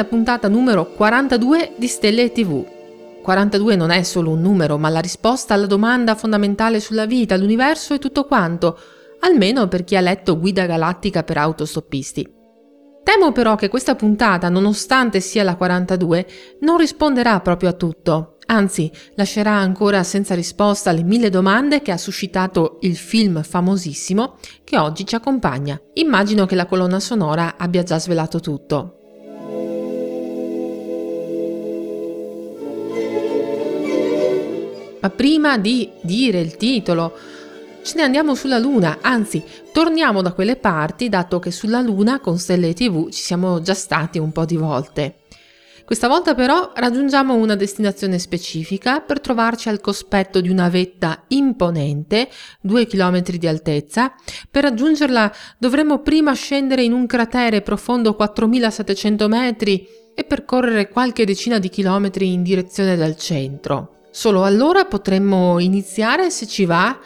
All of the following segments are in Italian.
Questa è la puntata numero 42 di Stelle TV. 42 non è solo un numero, ma la risposta alla domanda fondamentale sulla vita, l'universo e tutto quanto, almeno per chi ha letto Guida Galattica per autostoppisti. Temo però che questa puntata, nonostante sia la 42, non risponderà proprio a tutto, anzi lascerà ancora senza risposta le mille domande che ha suscitato il film famosissimo che oggi ci accompagna. Immagino che la colonna sonora abbia già svelato tutto. Ma prima di dire il titolo, ce ne andiamo sulla Luna, anzi, torniamo da quelle parti, dato che sulla Luna con Stelle TV ci siamo già stati un po' di volte. Questa volta però raggiungiamo una destinazione specifica per trovarci al cospetto di una vetta imponente, 2 km di altezza. Per raggiungerla dovremo prima scendere in un cratere profondo 4700 metri e percorrere qualche decina di chilometri in direzione dal centro. Solo allora potremmo iniziare, se ci va,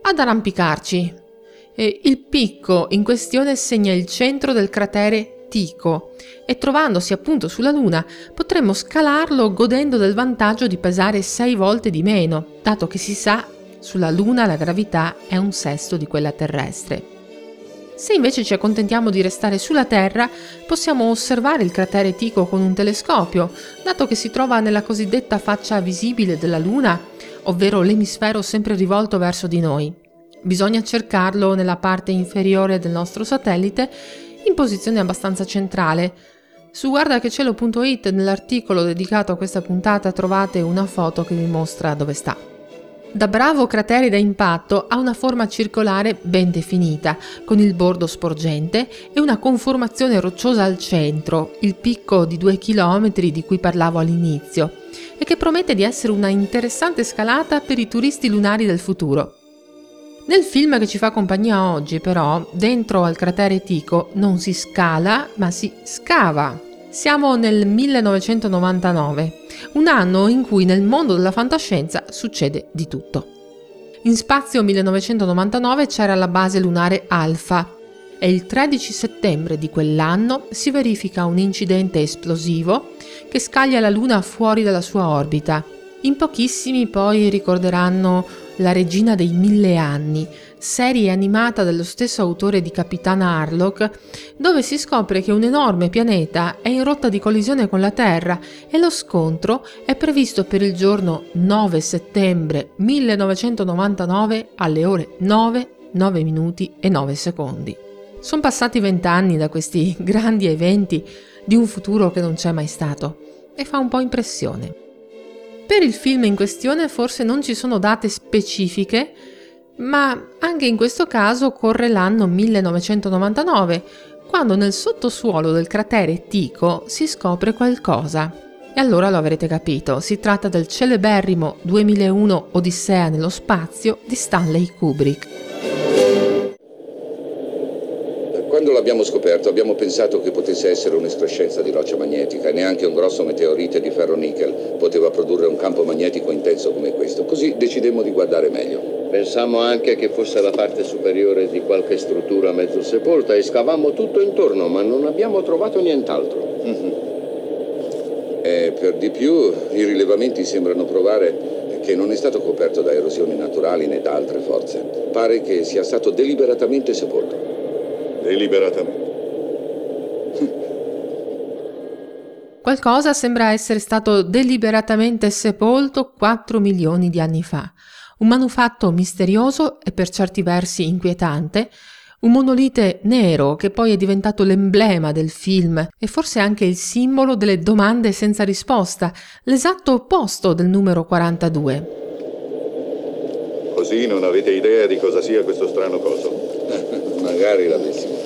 ad arrampicarci. E il picco in questione segna il centro del cratere Tycho e trovandosi appunto sulla Luna potremmo scalarlo godendo del vantaggio di pesare sei volte di meno, dato che si sa sulla Luna la gravità è un sesto di quella terrestre. Se invece ci accontentiamo di restare sulla Terra, possiamo osservare il cratere Tycho con un telescopio, dato che si trova nella cosiddetta faccia visibile della Luna, ovvero l'emisfero sempre rivolto verso di noi. Bisogna cercarlo nella parte inferiore del nostro satellite, in posizione abbastanza centrale. Su guardachecielo.it nell'articolo dedicato a questa puntata trovate una foto che vi mostra dove sta. Da bravo cratere da impatto ha una forma circolare ben definita, con il bordo sporgente e una conformazione rocciosa al centro, il picco di due chilometri di cui parlavo all'inizio, e che promette di essere una interessante scalata per i turisti lunari del futuro. Nel film che ci fa compagnia oggi, però, dentro al cratere Tico non si scala, ma si scava siamo nel 1999, un anno in cui nel mondo della fantascienza succede di tutto. In spazio 1999 c'era la base lunare Alpha e il 13 settembre di quell'anno si verifica un incidente esplosivo che scaglia la Luna fuori dalla sua orbita. In pochissimi poi ricorderanno la regina dei mille anni, serie animata dello stesso autore di Capitana Harlock, dove si scopre che un enorme pianeta è in rotta di collisione con la Terra e lo scontro è previsto per il giorno 9 settembre 1999 alle ore 9, 9 minuti e 9 secondi. Sono passati vent'anni da questi grandi eventi di un futuro che non c'è mai stato e fa un po' impressione. Per il film in questione forse non ci sono date specifiche, ma anche in questo caso corre l'anno 1999, quando nel sottosuolo del cratere Tycho si scopre qualcosa. E allora lo avrete capito, si tratta del celeberrimo 2001 Odissea nello spazio di Stanley Kubrick. Quando l'abbiamo scoperto abbiamo pensato che potesse essere un'escrescenza di roccia magnetica neanche un grosso meteorite di ferro-nickel poteva produrre un campo magnetico intenso come questo. Così decidemmo di guardare meglio. Pensammo anche che fosse la parte superiore di qualche struttura mezzo sepolta e scavammo tutto intorno, ma non abbiamo trovato nient'altro. Mm-hmm. E per di più, i rilevamenti sembrano provare che non è stato coperto da erosioni naturali né da altre forze. Pare che sia stato deliberatamente sepolto. Deliberatamente? Qualcosa sembra essere stato deliberatamente sepolto 4 milioni di anni fa. Un manufatto misterioso e per certi versi inquietante, un monolite nero che poi è diventato l'emblema del film e forse anche il simbolo delle domande senza risposta, l'esatto opposto del numero 42. Così non avete idea di cosa sia questo strano coso? Magari l'avessimo.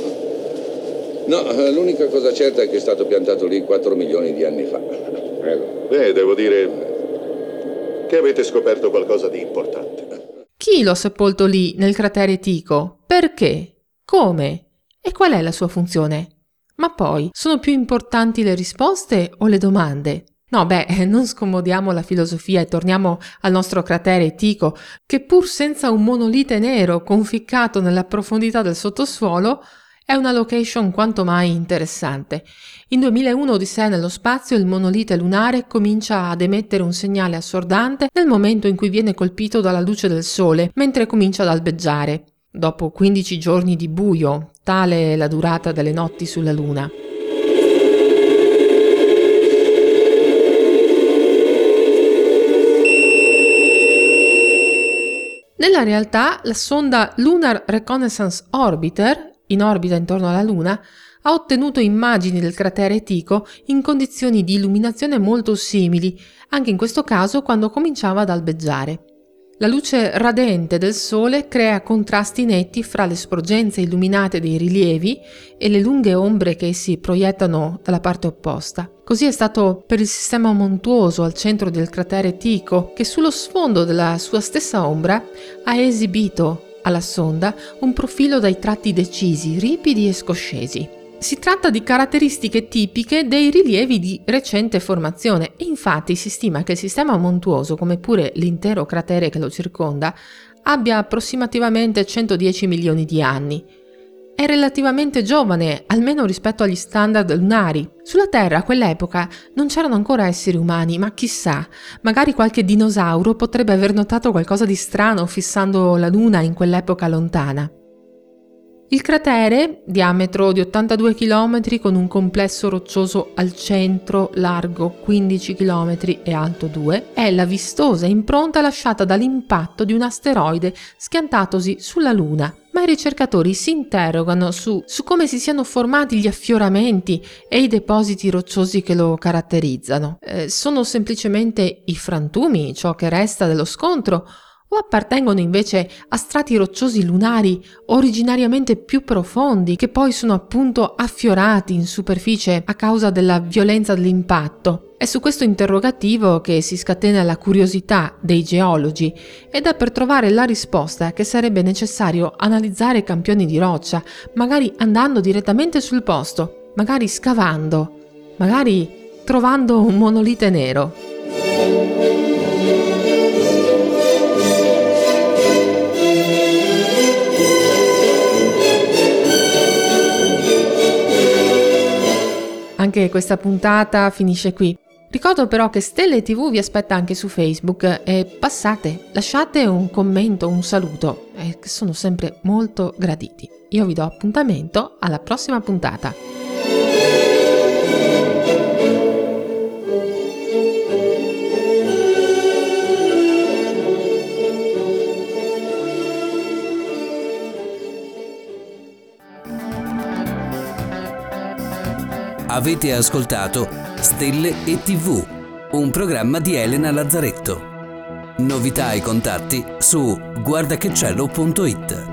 No, l'unica cosa certa è che è stato piantato lì 4 milioni di anni fa. Prego. Beh, devo dire, che avete scoperto qualcosa di importante. Chi l'ho sepolto lì, nel cratere Tico? Perché? Come? E qual è la sua funzione? Ma poi, sono più importanti le risposte o le domande? No, beh, non scomodiamo la filosofia e torniamo al nostro cratere Tico, che pur senza un monolite nero conficcato nella profondità del sottosuolo, È una location quanto mai interessante. In 2001 Odissea nello spazio il monolite lunare comincia ad emettere un segnale assordante nel momento in cui viene colpito dalla luce del sole, mentre comincia ad albeggiare. Dopo 15 giorni di buio, tale è la durata delle notti sulla Luna. Nella realtà, la sonda Lunar Reconnaissance Orbiter, in orbita intorno alla Luna, ha ottenuto immagini del cratere Tycho in condizioni di illuminazione molto simili, anche in questo caso quando cominciava ad albeggiare. La luce radente del Sole crea contrasti netti fra le sporgenze illuminate dei rilievi e le lunghe ombre che essi proiettano dalla parte opposta. Così è stato per il sistema montuoso al centro del cratere Tycho, che sullo sfondo della sua stessa ombra ha esibito alla sonda un profilo dai tratti decisi, ripidi e scoscesi. Si tratta di caratteristiche tipiche dei rilievi di recente formazione e infatti si stima che il sistema montuoso, come pure l'intero cratere che lo circonda, abbia approssimativamente 110 milioni di anni. È relativamente giovane, almeno rispetto agli standard lunari. Sulla Terra a quell'epoca non c'erano ancora esseri umani, ma chissà, magari qualche dinosauro potrebbe aver notato qualcosa di strano fissando la Luna in quell'epoca lontana. Il cratere, diametro di 82 km con un complesso roccioso al centro largo 15 km e alto 2, è la vistosa impronta lasciata dall'impatto di un asteroide schiantatosi sulla Luna. Ma i ricercatori si interrogano su, su come si siano formati gli affioramenti e i depositi rocciosi che lo caratterizzano. Eh, sono semplicemente i frantumi, ciò che resta dello scontro, o appartengono invece a strati rocciosi lunari originariamente più profondi che poi sono appunto affiorati in superficie a causa della violenza dell'impatto. È su questo interrogativo che si scatena la curiosità dei geologi ed è per trovare la risposta che sarebbe necessario analizzare campioni di roccia, magari andando direttamente sul posto, magari scavando, magari trovando un monolite nero. Anche questa puntata finisce qui. Ricordo però che Stelle TV vi aspetta anche su Facebook e passate, lasciate un commento, un saluto, eh, che sono sempre molto graditi. Io vi do appuntamento alla prossima puntata. Avete ascoltato Stelle e TV, un programma di Elena Lazzaretto. Novità e contatti su guardachecielo.it.